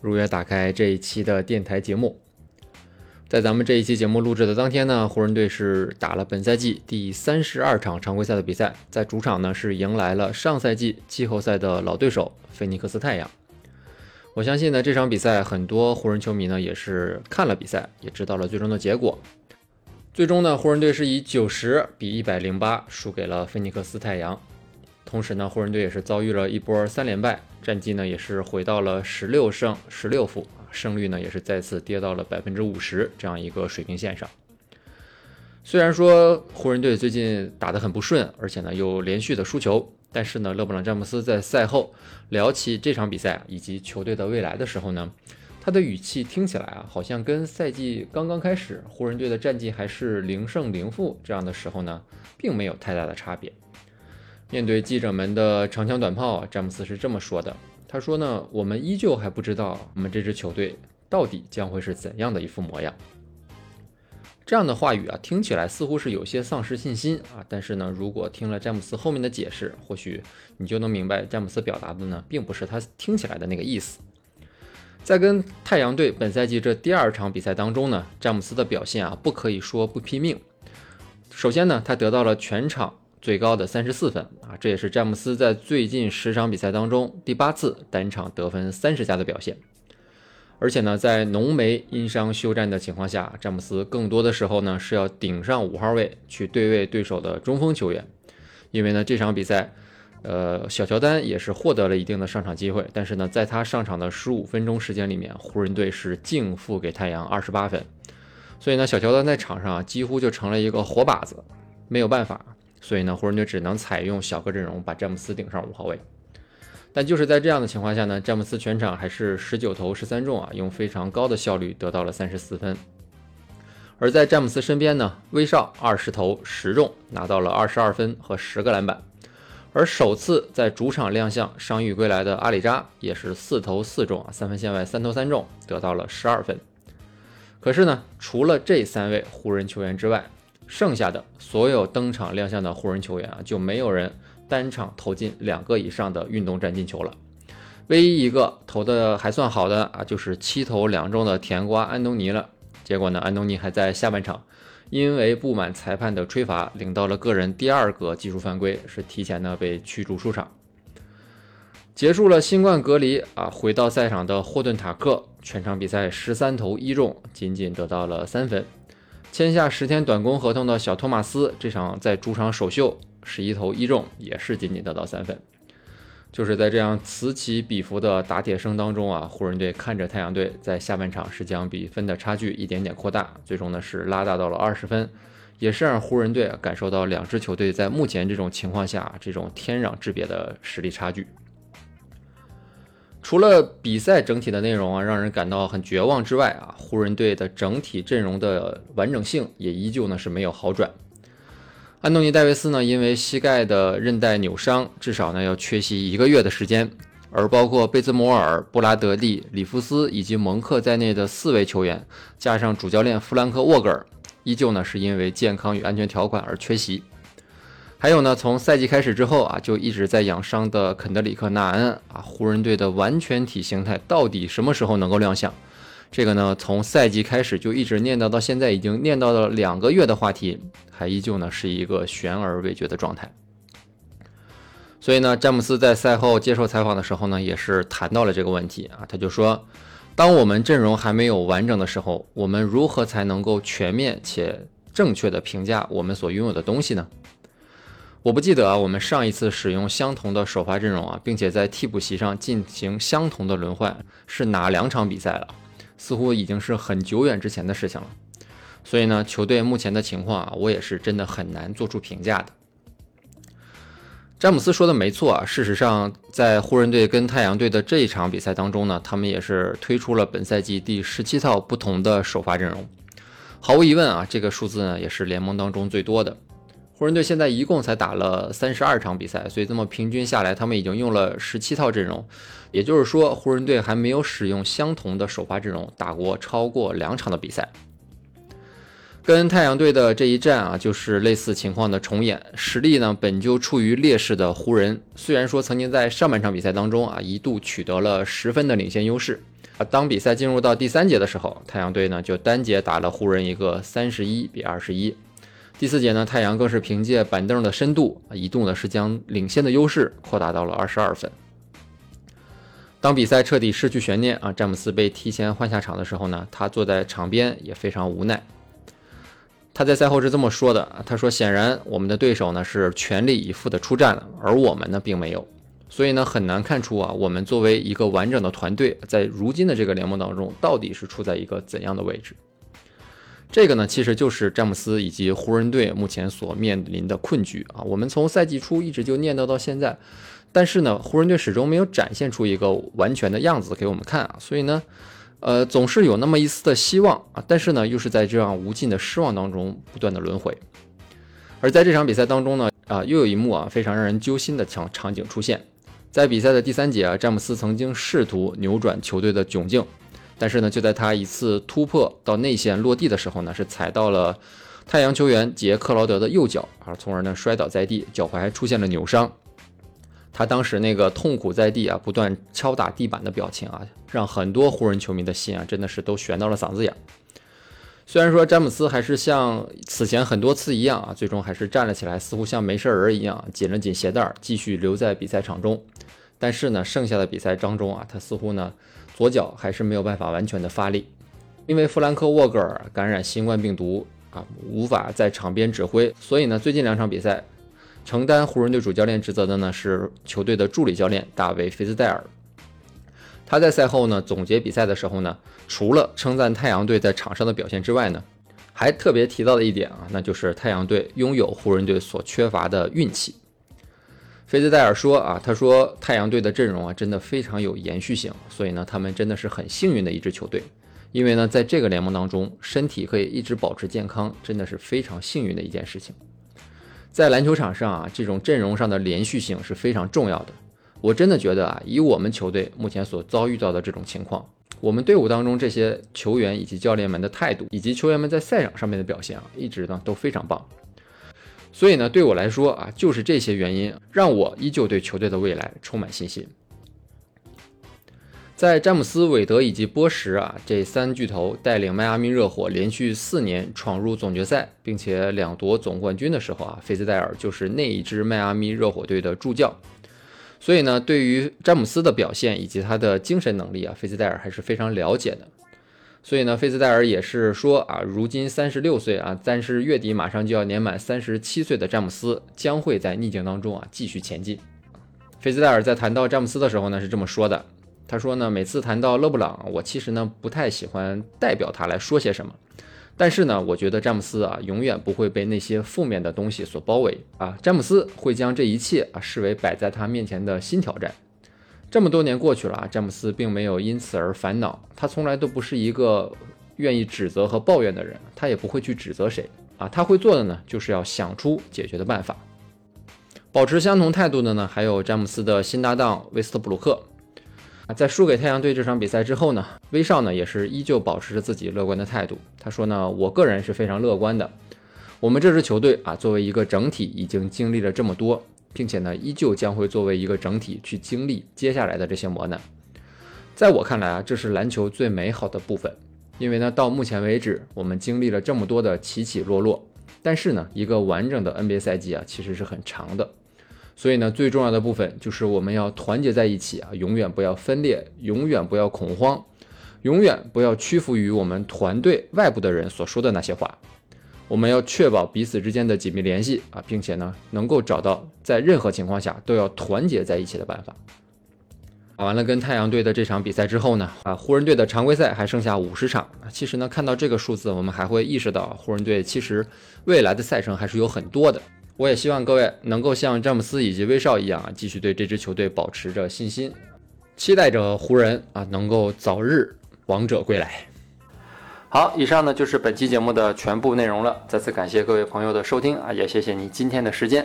如约打开这一期的电台节目。在咱们这一期节目录制的当天呢，湖人队是打了本赛季第三十二场常规赛的比赛，在主场呢是迎来了上赛季季后赛的老对手菲尼克斯太阳。我相信呢，这场比赛很多湖人球迷呢也是看了比赛，也知道了最终的结果。最终呢，湖人队是以九十比一百零八输给了菲尼克斯太阳。同时呢，湖人队也是遭遇了一波三连败，战绩呢也是回到了十六胜十六负，胜率呢也是再次跌到了百分之五十这样一个水平线上。虽然说湖人队最近打得很不顺，而且呢又连续的输球，但是呢，勒布朗詹姆斯在赛后聊起这场比赛以及球队的未来的时候呢，他的语气听起来啊，好像跟赛季刚刚开始湖人队的战绩还是零胜零负这样的时候呢，并没有太大的差别。面对记者们的长枪短炮，詹姆斯是这么说的：“他说呢，我们依旧还不知道我们这支球队到底将会是怎样的一副模样。”这样的话语啊，听起来似乎是有些丧失信心啊。但是呢，如果听了詹姆斯后面的解释，或许你就能明白，詹姆斯表达的呢，并不是他听起来的那个意思。在跟太阳队本赛季这第二场比赛当中呢，詹姆斯的表现啊，不可以说不拼命。首先呢，他得到了全场。最高的三十四分啊，这也是詹姆斯在最近十场比赛当中第八次单场得分三十加的表现。而且呢，在浓眉因伤休战的情况下，詹姆斯更多的时候呢是要顶上五号位去对位对手的中锋球员。因为呢，这场比赛，呃，小乔丹也是获得了一定的上场机会，但是呢，在他上场的十五分钟时间里面，湖人队是净负给太阳二十八分。所以呢，小乔丹在场上几乎就成了一个活靶子，没有办法。所以呢，湖人队只能采用小个阵容，把詹姆斯顶上五号位。但就是在这样的情况下呢，詹姆斯全场还是十九投十三中啊，用非常高的效率得到了三十四分。而在詹姆斯身边呢，威少二十投十中，拿到了二十二分和十个篮板。而首次在主场亮相伤愈归来的阿里扎也是四投四中啊，三分线外三投三中，得到了十二分。可是呢，除了这三位湖人球员之外，剩下的所有登场亮相的湖人球员啊，就没有人单场投进两个以上的运动战进球了。唯一一个投的还算好的啊，就是七投两中的甜瓜安东尼了。结果呢，安东尼还在下半场因为不满裁判的吹罚，领到了个人第二个技术犯规，是提前呢被驱逐出场。结束了新冠隔离啊，回到赛场的霍顿塔克，全场比赛十三投一中，仅仅得到了三分。签下十天短工合同的小托马斯，这场在主场首秀十一投一中，也是仅仅得到三分。就是在这样此起彼伏的打铁声当中啊，湖人队看着太阳队在下半场是将比分的差距一点点扩大，最终呢是拉大到了二十分，也是让湖人队感受到两支球队在目前这种情况下这种天壤之别的实力差距。除了比赛整体的内容啊，让人感到很绝望之外啊，湖人队的整体阵容的完整性也依旧呢是没有好转。安东尼·戴维斯呢，因为膝盖的韧带扭伤，至少呢要缺席一个月的时间。而包括贝兹摩尔、布拉德利、里弗斯以及蒙克在内的四位球员，加上主教练弗兰克·沃格尔，依旧呢是因为健康与安全条款而缺席。还有呢，从赛季开始之后啊，就一直在养伤的肯德里克·纳恩啊，湖人队的完全体形态到底什么时候能够亮相？这个呢，从赛季开始就一直念叨到现在，已经念叨了两个月的话题，还依旧呢是一个悬而未决的状态。所以呢，詹姆斯在赛后接受采访的时候呢，也是谈到了这个问题啊，他就说，当我们阵容还没有完整的时候，我们如何才能够全面且正确的评价我们所拥有的东西呢？我不记得啊，我们上一次使用相同的首发阵容啊，并且在替补席上进行相同的轮换是哪两场比赛了？似乎已经是很久远之前的事情了。所以呢，球队目前的情况啊，我也是真的很难做出评价的。詹姆斯说的没错啊，事实上，在湖人队跟太阳队的这一场比赛当中呢，他们也是推出了本赛季第十七套不同的首发阵容。毫无疑问啊，这个数字呢也是联盟当中最多的。湖人队现在一共才打了三十二场比赛，所以这么平均下来，他们已经用了十七套阵容。也就是说，湖人队还没有使用相同的首发阵容打过超过两场的比赛。跟太阳队的这一战啊，就是类似情况的重演。实力呢本就处于劣势的湖人，虽然说曾经在上半场比赛当中啊一度取得了十分的领先优势啊，当比赛进入到第三节的时候，太阳队呢就单节打了湖人一个三十一比二十一。第四节呢，太阳更是凭借板凳的深度啊，一度呢是将领先的优势扩大到了二十二分。当比赛彻底失去悬念啊，詹姆斯被提前换下场的时候呢，他坐在场边也非常无奈。他在赛后是这么说的：“他说，显然我们的对手呢是全力以赴的出战了，而我们呢并没有，所以呢很难看出啊，我们作为一个完整的团队，在如今的这个联盟当中，到底是处在一个怎样的位置？这个呢，其实就是詹姆斯以及湖人队目前所面临的困局啊。我们从赛季初一直就念叨到现在，但是呢，湖人队始终没有展现出一个完全的样子给我们看啊，所以呢。”呃，总是有那么一丝的希望啊，但是呢，又是在这样无尽的失望当中不断的轮回。而在这场比赛当中呢，啊，又有一幕啊非常让人揪心的场场景出现。在比赛的第三节啊，詹姆斯曾经试图扭转球队的窘境，但是呢，就在他一次突破到内线落地的时候呢，是踩到了太阳球员杰克劳德的右脚啊，从而呢摔倒在地，脚踝还出现了扭伤。他当时那个痛苦在地啊，不断敲打地板的表情啊，让很多湖人球迷的心啊，真的是都悬到了嗓子眼。虽然说詹姆斯还是像此前很多次一样啊，最终还是站了起来，似乎像没事人一样，紧了紧鞋带，继续留在比赛场中。但是呢，剩下的比赛当中啊，他似乎呢左脚还是没有办法完全的发力，因为弗兰克沃格尔感染新冠病毒啊，无法在场边指挥，所以呢，最近两场比赛。承担湖人队主教练职责的呢是球队的助理教练大卫·菲兹戴尔。他在赛后呢总结比赛的时候呢，除了称赞太阳队在场上的表现之外呢，还特别提到了一点啊，那就是太阳队拥有湖人队所缺乏的运气。菲兹戴尔说啊，他说太阳队的阵容啊真的非常有延续性，所以呢他们真的是很幸运的一支球队，因为呢在这个联盟当中，身体可以一直保持健康，真的是非常幸运的一件事情。在篮球场上啊，这种阵容上的连续性是非常重要的。我真的觉得啊，以我们球队目前所遭遇到的这种情况，我们队伍当中这些球员以及教练们的态度，以及球员们在赛场上面的表现啊，一直呢都非常棒。所以呢，对我来说啊，就是这些原因让我依旧对球队的未来充满信心。在詹姆斯、韦德以及波什啊这三巨头带领迈阿密热火连续四年闯入总决赛，并且两夺总冠军的时候啊，菲兹戴尔就是那一支迈阿密热火队的助教。所以呢，对于詹姆斯的表现以及他的精神能力啊，菲兹戴尔还是非常了解的。所以呢，菲斯戴尔也是说啊，如今三十六岁啊，但是月底马上就要年满三十七岁的詹姆斯将会在逆境当中啊继续前进。菲斯戴尔在谈到詹姆斯的时候呢，是这么说的。他说呢，每次谈到勒布朗，我其实呢不太喜欢代表他来说些什么，但是呢，我觉得詹姆斯啊永远不会被那些负面的东西所包围啊，詹姆斯会将这一切啊视为摆在他面前的新挑战。这么多年过去了啊，詹姆斯并没有因此而烦恼，他从来都不是一个愿意指责和抱怨的人，他也不会去指责谁啊，他会做的呢就是要想出解决的办法。保持相同态度的呢还有詹姆斯的新搭档威斯特布鲁克。在输给太阳队这场比赛之后呢，威少呢也是依旧保持着自己乐观的态度。他说呢，我个人是非常乐观的。我们这支球队啊，作为一个整体，已经经历了这么多，并且呢，依旧将会作为一个整体去经历接下来的这些磨难。在我看来啊，这是篮球最美好的部分，因为呢，到目前为止，我们经历了这么多的起起落落。但是呢，一个完整的 NBA 赛季啊，其实是很长的。所以呢，最重要的部分就是我们要团结在一起啊，永远不要分裂，永远不要恐慌，永远不要屈服于我们团队外部的人所说的那些话。我们要确保彼此之间的紧密联系啊，并且呢，能够找到在任何情况下都要团结在一起的办法。打完了跟太阳队的这场比赛之后呢，啊，湖人队的常规赛还剩下五十场。其实呢，看到这个数字，我们还会意识到湖人队其实未来的赛程还是有很多的。我也希望各位能够像詹姆斯以及威少一样啊，继续对这支球队保持着信心，期待着湖人啊能够早日王者归来。好，以上呢就是本期节目的全部内容了。再次感谢各位朋友的收听啊，也谢谢你今天的时间。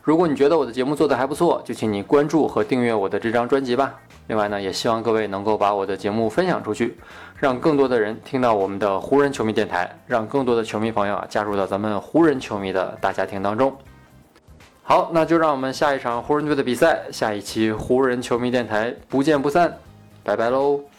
如果你觉得我的节目做得还不错，就请你关注和订阅我的这张专辑吧。另外呢，也希望各位能够把我的节目分享出去，让更多的人听到我们的湖人球迷电台，让更多的球迷朋友啊加入到咱们湖人球迷的大家庭当中。好，那就让我们下一场湖人队的比赛，下一期湖人球迷电台不见不散，拜拜喽。